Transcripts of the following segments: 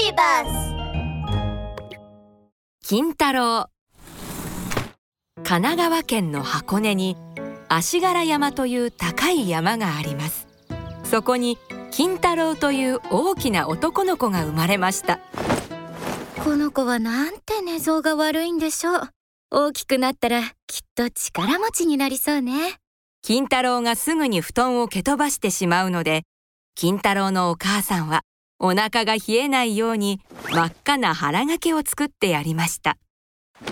ビバス金太郎。神奈川県の箱根に足柄山という高い山があります。そこに金太郎という大きな男の子が生まれました。この子はなんて寝相が悪いんでしょう。大きくなったらきっと力持ちになりそうね。金太郎がすぐに布団を蹴飛ばしてしまうので金太郎のお母さんはお腹が冷えないように真っ赤な腹掛けを作ってやりました。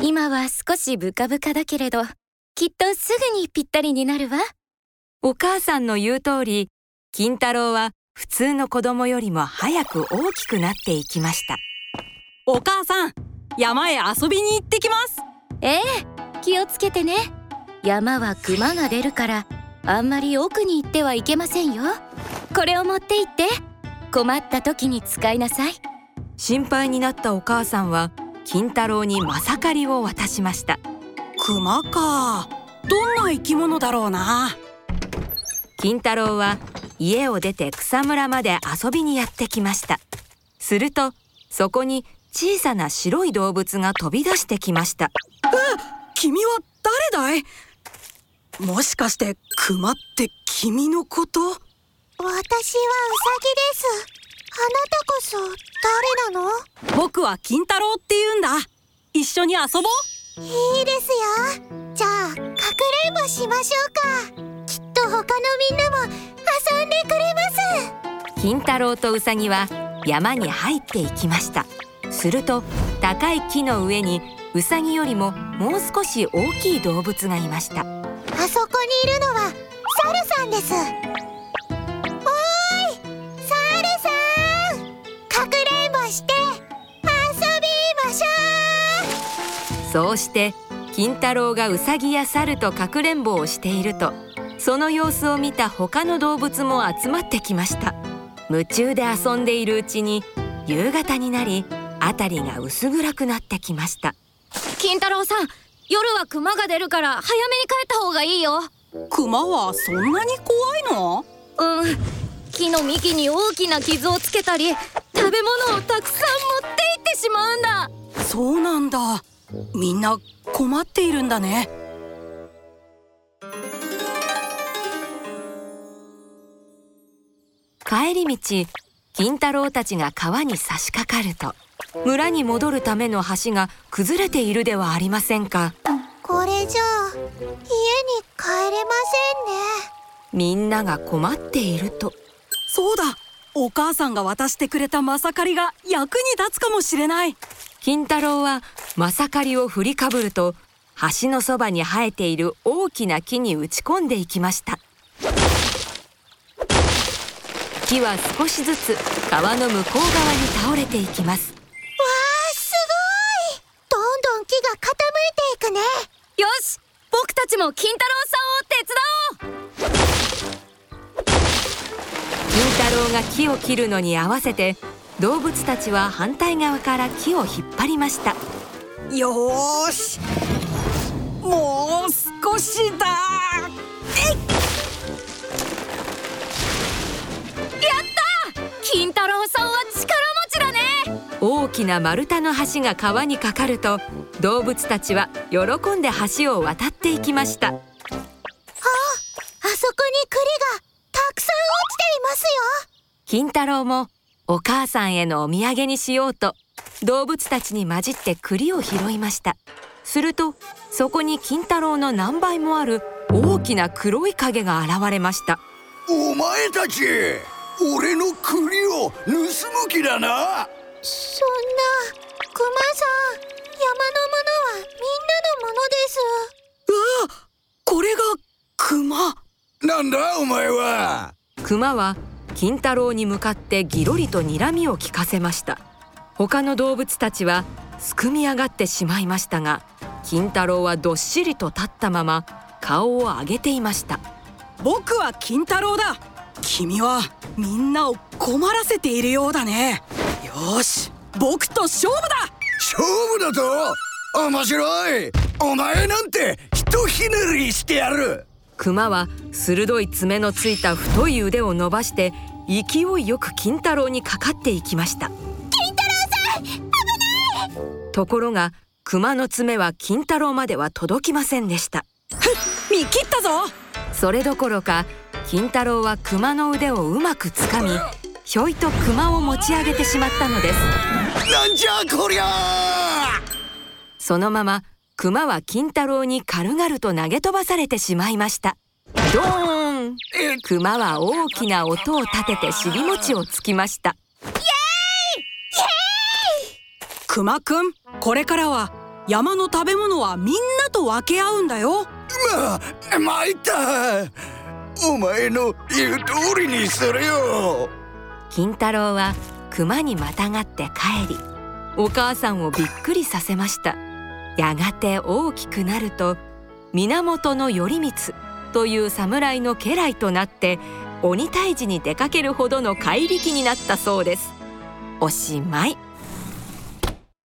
今は少しブカブカだけれどきっとすぐにぴったりになるわ。お母さんの言う通り金太郎は普通の子供よりも早く大きくなっていきました。お母さん山へ遊びに行ってきます。ええ気をつけてね。山は熊が出るからあんまり奥に行ってはいけませんよ。これを持って行って困った時に使いなさい。心配になったお母さんは金太郎にマサカリを渡しました。熊か。どんな生き物だろうな。金太郎は家を出て草むらまで遊びにやってきました。するとそこに小さな白い動物が飛び出してきました。君は誰だい？もしかして熊って君のこと？私はウサギです。あなたこそ誰なの？僕は金太郎って言うんだ。一緒に遊ぼう。いいですよ。じゃあかくれんぼしましょうか。きっと他のみんなも遊んでくれます。金太郎とウサギは山に入っていきました。すると高い木の上にウサギよりももう少し大きい動物がいました。あそこにいるのはサルさんですそうして金太郎がウサギやサルとかくれんぼをしているとその様子を見た他の動物も集まってきました。夢中で遊んでいるうちに夕方になり辺りが薄暗くなってきました。金太郎さん夜は熊が出るから早めに帰った方がいいよ。熊はそんなに怖いの？うん。木の幹に大きな傷をつけたり食べ物をたくさん持って行ってしまうんだ。そうなんだみんな困っているんだね。帰り道金太郎たちが川に差し掛かると村に戻るための橋が崩れているではありませんか。うこれじゃあ家に帰れまみんなが困っていると。そうだお母さんが渡してくれたマサカリが役に立つかもしれない。金太郎はマサカリを振りかぶると橋のそばに生えている大きな木に打ち込んでいきました。木は少しずつ川の向こう側に倒れていきます。わあすごい。どんどん木が傾いていくね。よし僕たちも金太郎さんを手伝おう。金太郎が木を切るのに合わせて動物たちは反対側から木を引っ張りました。よーしもう少しだ。やった金太郎さんは力持ちだね。大きな丸太の橋が川にかかると動物たちは喜んで橋を渡っていきました。金太郎もお母さんへのお土産にしようと動物たちに混じって栗を拾いました。するとそこに金太郎の何倍もある大きな黒い影が現れました。お前たち俺の栗を盗む気だな。そんな熊さん山のものはみんなのものです。うわこれが熊。なんだお前は。熊は金太郎に向かってギロリと睨みを利かせました。他の動物たちはすくみ上がってしまいましたが金太郎はどっしりと立ったまま顔を上げていました。僕は金太郎だ。君はみんなを困らせているようだね。よし僕と勝負だ。勝負だと？面白い。お前なんてひとひねりしてやる熊は鋭い爪のついた太い腕を伸ばして勢いよく金太郎にかかっていきました。金太郎ところが熊の爪は金太郎までは届きませんでした。見切ったぞ。それどころか金太郎は熊の腕をうまくつかみひょいと熊を持ち上げてしまったのです。なんじゃこりゃそのまま熊は金太郎に軽々と投げ飛ばされてしまいました。ドーン！え熊は大きな音を立てて尻餅をつきました。クマくんこれからは山の食べ物はみんなと分け合うんだよ。ま参った。お前の言う通りにするよ。金太郎は熊にまたがって帰りお母さんをびっくりさせましたやがて大きくなると源頼光という侍の家来となって鬼退治に出かけるほどの怪力になったそうです。おしまい。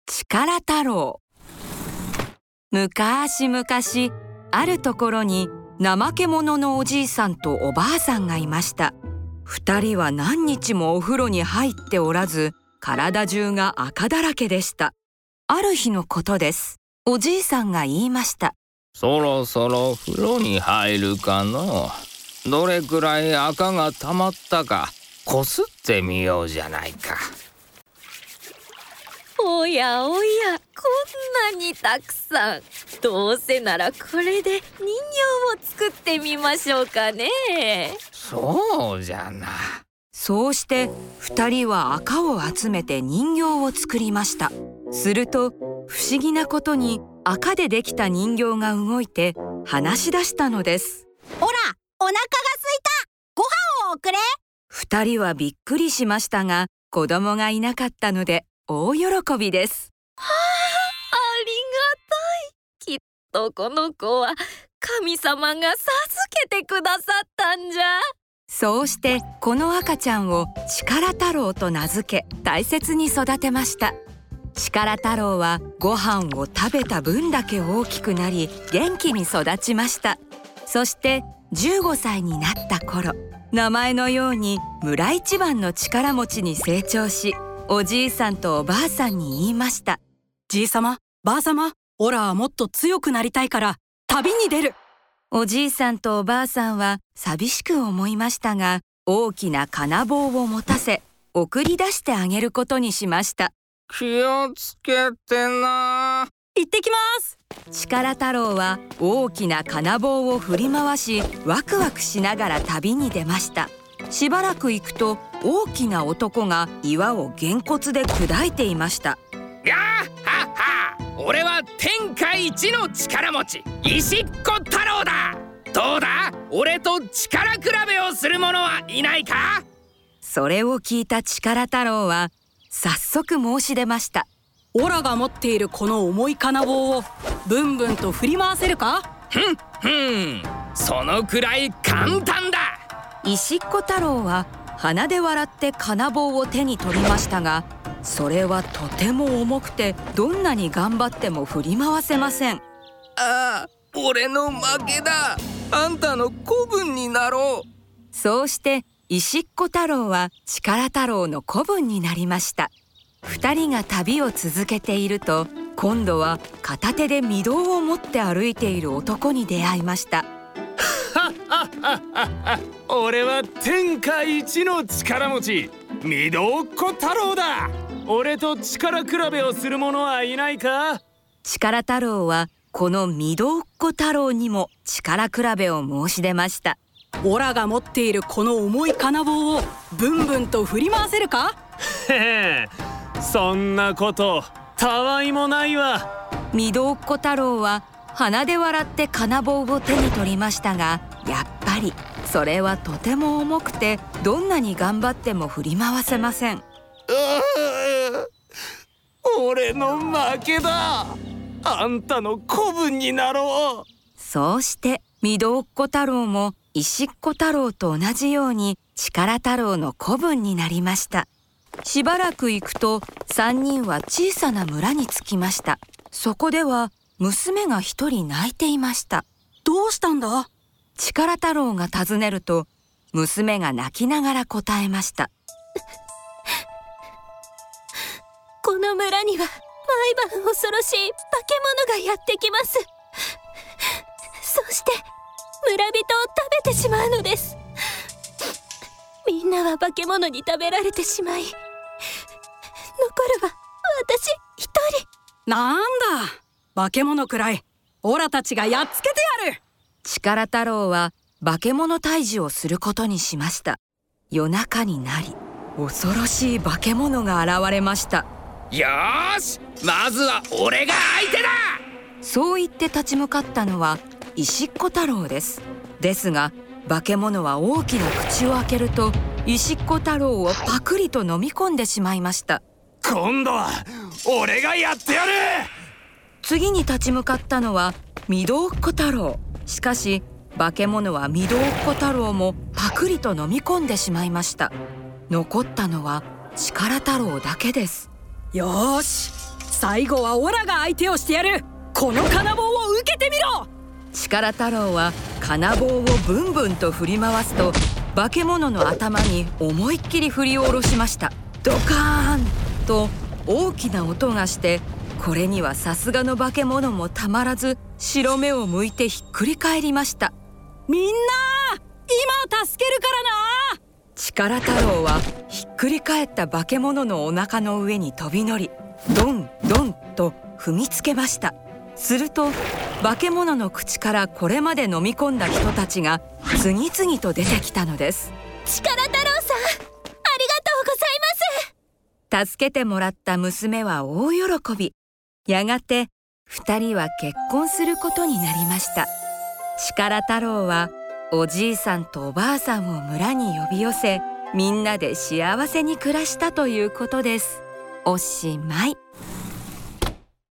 力太郎。むかしむかしあるところに怠け者のおじいさんとおばあさんがいました。二人は何日もお風呂に入っておらず体中が赤だらけでした。ある日のことです。おじいさんが言いました。そろそろ風呂に入るかの？どれくらい赤が溜まったか？こすってみようじゃないか。おやおやこんなにたくさん。どうせならこれで人形を作ってみましょうかね。そうじゃな。そうして二人は赤を集めて人形を作りました。すると不思議なことに赤でできた人形が動いて話し出したのです。ほらお腹が空いた。ご飯をくれ。二人はびっくりしましたが子供がいなかったので大喜びです。ありがたい。きっとこの子は神様が授けてくださったんじゃ。そうしてこの赤ちゃんを力太郎と名付け大切に育てました力太郎はご飯を食べた分だけ大きくなり元気に育ちました。そして15歳になった頃名前のように村一番の力持ちに成長しおじいさんとおばあさんに言いました。じいさまばあさまオラはもっと強くなりたいから旅に出る。おじいさんとおばあさんは寂しく思いましたが大きな金棒を持たせ送り出してあげることにしました気をつけてな。行ってきます。力太郎は大きな金棒を振り回しワクワクしながら旅に出ました。しばらく行くと大きな男が岩をげんこつで砕いていました。やはっは！俺は天下一の力持ち石っ子太郎だ！どうだ？俺と力比べをする者はいないか？それを聞いた力太郎は早速申し出ました。オラが持っているこの重い金棒をブンブンと振り回せるか？ふんそのくらい簡単だ。石っ子太郎は鼻で笑って金棒を手に取りましたがそれはとても重くてどんなに頑張っても振り回せません。ああ俺の負けだ。あんたの子分になろう。そうして石っ子太郎は力太郎の子分になりました。二人が旅を続けていると今度は片手で御堂を持って歩いている男に出会いました。俺は天下一の力持ち御堂っ子太郎だ。俺と力比べをする者はいないか？力太郎はこの御堂っ子太郎にも力比べを申し出ましたオラが持っているこの重い金棒をブンブンと振り回せるか？へへそんなことたわいもないわ。御堂っ子太郎は鼻で笑って金棒を手に取りましたがやっぱりそれはとても重くてどんなに頑張っても振り回せません。俺の負けだ。あんたの子分になろう。そうして御堂っ子太郎も石っ子太郎と同じように力太郎の子分になりました。しばらく行くと3人は小さな村に着きました。そこでは娘が一人泣いていました。どうしたんだ？力太郎が尋ねると娘が泣きながら答えました。この村には毎晩恐ろしい化け物がやってきます。そして村人を食べてしまうのです。みんなは化け物に食べられてしまい残るは私一人。なんだ化け物くらいオラたちがやっつけてやる。力太郎は化け物退治をすることにしました。夜中になり恐ろしい化け物が現れました。よーしまずは俺が相手だ。そう言って立ち向かったのは石っ子太郎です。ですが化け物は大きな口を開けると石っ子太郎をパクリと飲み込んでしまいました。今度は俺がやってやる！次に立ち向かったのは御堂っ子太郎。しかし化け物は御堂っ子太郎もパクリと飲み込んでしまいました。残ったのは力太郎だけです。よーし！最後はオラが相手をしてやる！この金棒を受けてみろ力太郎は金棒をブンブンと振り回すと化け物の頭に思いっきり振り下ろしました。ドカーンと大きな音がしてこれにはさすがの化け物もたまらず白目を向いてひっくり返りました。みんな今助けるからな。力太郎はひっくり返った化け物のお腹の上に飛び乗りドンドンと踏みつけました。すると化け物の口からこれまで飲み込んだ人たちが次々と出てきたのです。力太郎さんありがとうございます。助けてもらった娘は大喜び。やがて二人は結婚することになりました。力太郎はおじいさんとおばあさんを村に呼び寄せみんなで幸せに暮らしたということです。おしまい。